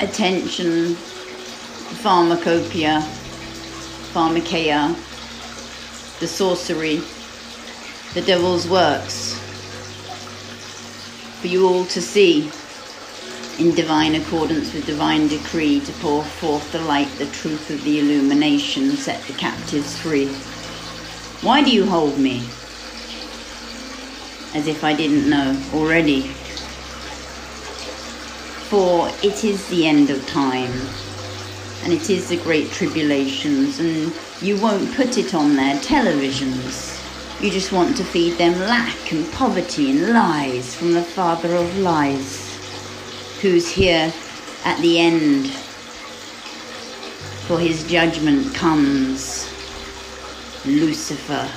attention, pharmacopoeia, pharmakeia, the sorcery, the devil's works, for you all to see in divine accordance with divine decree to pour forth the light, the truth of the illumination, set the captives free. Why do you hold me? As if I didn't know already. For it is the end of time, and it is the great tribulations, and you won't put it on their televisions. You just want to feed them lack and poverty and lies from the father of lies, who's here at the end. For his judgment comes Lucifer.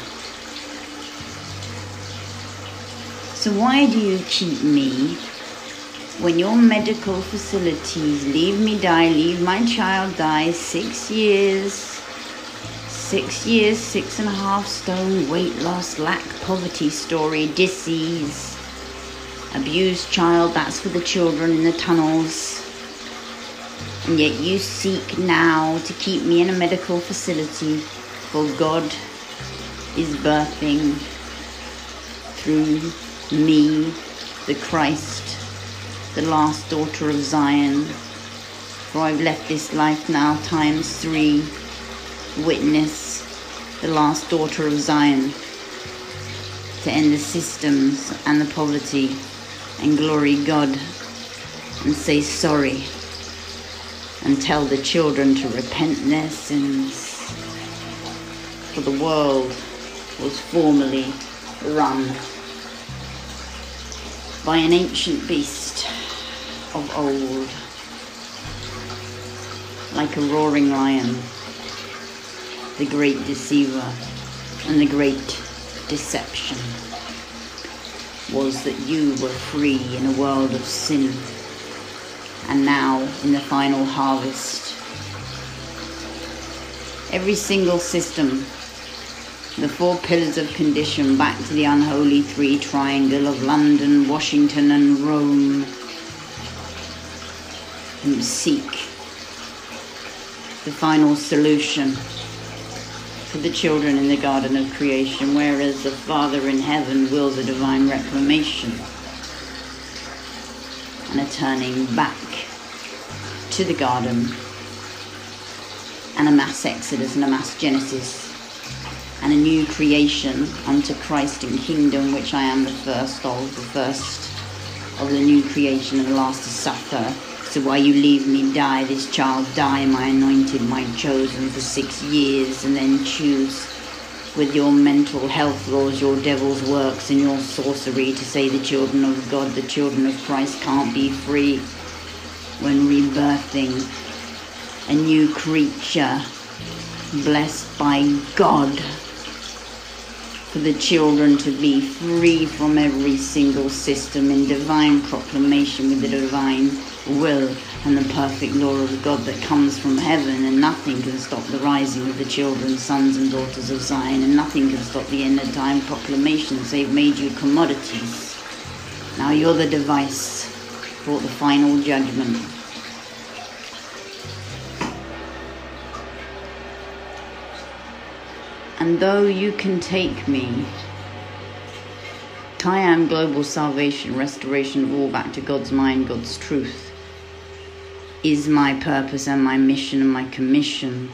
So, why do you keep me when your medical facilities leave me die, leave my child die six years? Six years, six and a half stone, weight loss, lack, poverty story, disease, abused child, that's for the children in the tunnels. And yet you seek now to keep me in a medical facility, for God is birthing through me, the Christ, the last daughter of Zion. For I've left this life now times three witness the last daughter of Zion to end the systems and the poverty and glory God and say sorry and tell the children to repent their sins. For the world was formerly run by an ancient beast of old, like a roaring lion the great deceiver and the great deception was that you were free in a world of sin and now in the final harvest. Every single system, the four pillars of condition back to the unholy three triangle of London, Washington, and Rome, and seek the final solution for the children in the garden of creation, whereas the Father in heaven wills a divine reclamation and a turning back to the garden and a mass exodus and a mass genesis and a new creation unto Christ and kingdom, which I am the first of, the first of the new creation and the last to suffer so why you leave me die, this child die, my anointed, my chosen for six years, and then choose with your mental health laws, your devil's works, and your sorcery to say the children of God, the children of Christ can't be free when rebirthing. A new creature blessed by God for the children to be free from every single system in divine proclamation with the divine will and the perfect law of God that comes from heaven, and nothing can stop the rising of the children, sons and daughters of Zion, and nothing can stop the end of time proclamations. They've made you commodities. Now you're the device for the final judgment. And though you can take me I am global salvation, restoration of all back to God's mind, God's truth is my purpose and my mission and my commission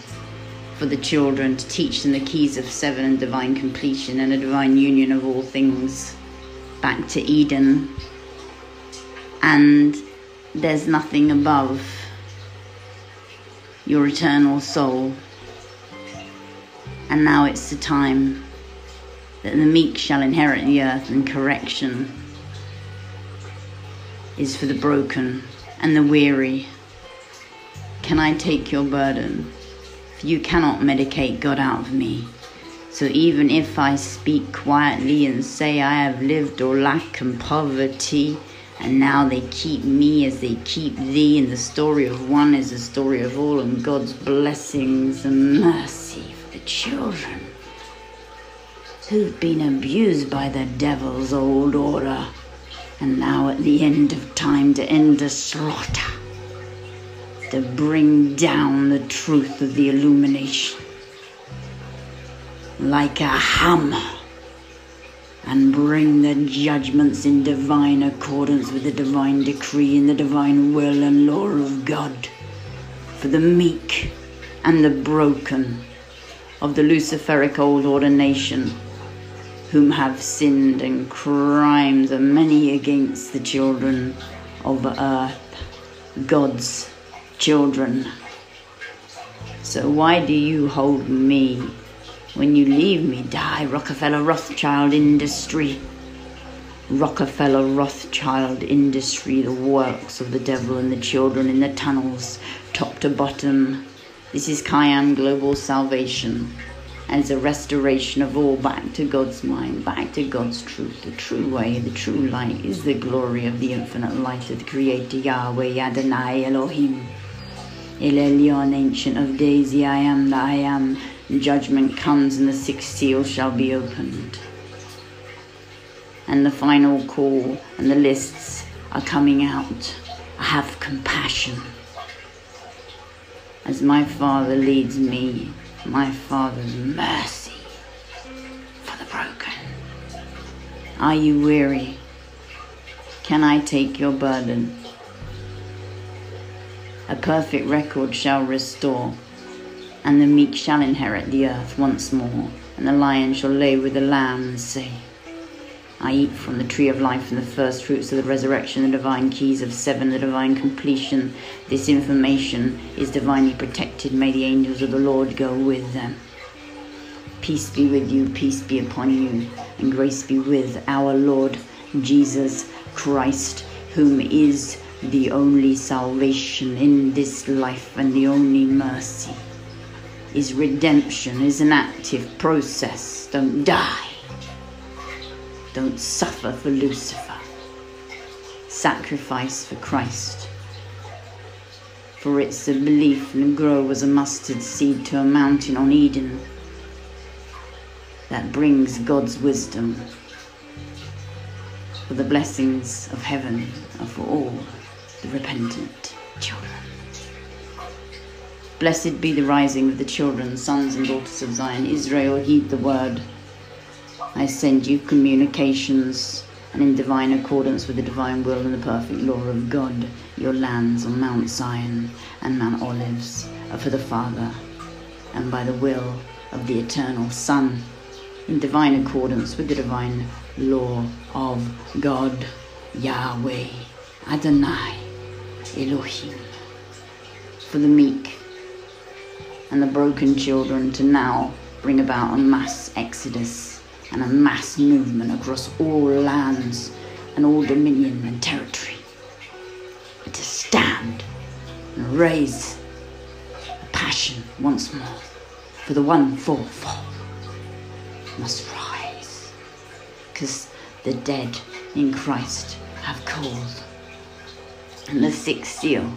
for the children to teach them the keys of seven and divine completion and a divine union of all things back to Eden. And there's nothing above your eternal soul. And now it's the time that the meek shall inherit the earth, and correction is for the broken and the weary can I take your burden? You cannot medicate God out of me. So even if I speak quietly and say I have lived or lack and poverty, and now they keep me as they keep thee, and the story of one is the story of all, and God's blessings and mercy for the children who've been abused by the devil's old order, and now at the end of time to end the slaughter to bring down the truth of the illumination like a hammer and bring the judgments in divine accordance with the divine decree and the divine will and law of God for the meek and the broken of the Luciferic old order nation, whom have sinned and crimes are many against the children of earth, God's children. So why do you hold me when you leave me? Die, Rockefeller Rothschild industry. Rockefeller Rothschild industry, the works of the devil and the children in the tunnels, top to bottom. This is Kayam Global Salvation and it's a restoration of all back to God's mind, back to God's truth. The true way, the true light is the glory of the infinite light of the Creator Yahweh Adonai Elohim. El Elyon, Ancient of Days, I am that I am. Judgment comes and the sixth seal shall be opened and the final call and the lists are coming out. I have compassion. As my Father leads me, my Father's mercy for the broken. Are you weary? Can I take your burden? A perfect record shall restore, and the meek shall inherit the earth once more, and the lion shall lay with the lamb and say, I eat from the tree of life and the first fruits of the resurrection, the divine keys of seven, the divine completion. This information is divinely protected. May the angels of the Lord go with them. Peace be with you, peace be upon you, and grace be with our Lord Jesus Christ, whom is the only salvation in this life and the only mercy. Is redemption, is an active process. Don't die don't suffer for Lucifer. Sacrifice for Christ. For it's a belief and grow as a mustard seed to a mountain on Eden that brings God's wisdom. For the blessings of heaven are for all the repentant children. Blessed be the rising of the children, sons and daughters of Zion. Israel, heed the word. I send you communications, and in divine accordance with the divine will and the perfect law of God, your lands on Mount Zion and Mount Olives are for the Father, and by the will of the eternal Son, in divine accordance with the divine law of God, Yahweh, Adonai, Elohim, for the meek and the broken children to now bring about a mass exodus and a mass movement across all lands and all dominion and territory. To stand and raise a passion once more for the one four four must rise, because the dead in Christ have called, and the sixth seal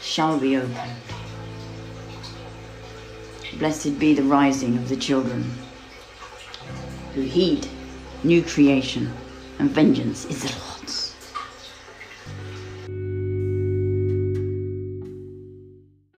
shall be opened. Blessed be the rising of the children who heed new creation, and vengeance is the Lord's.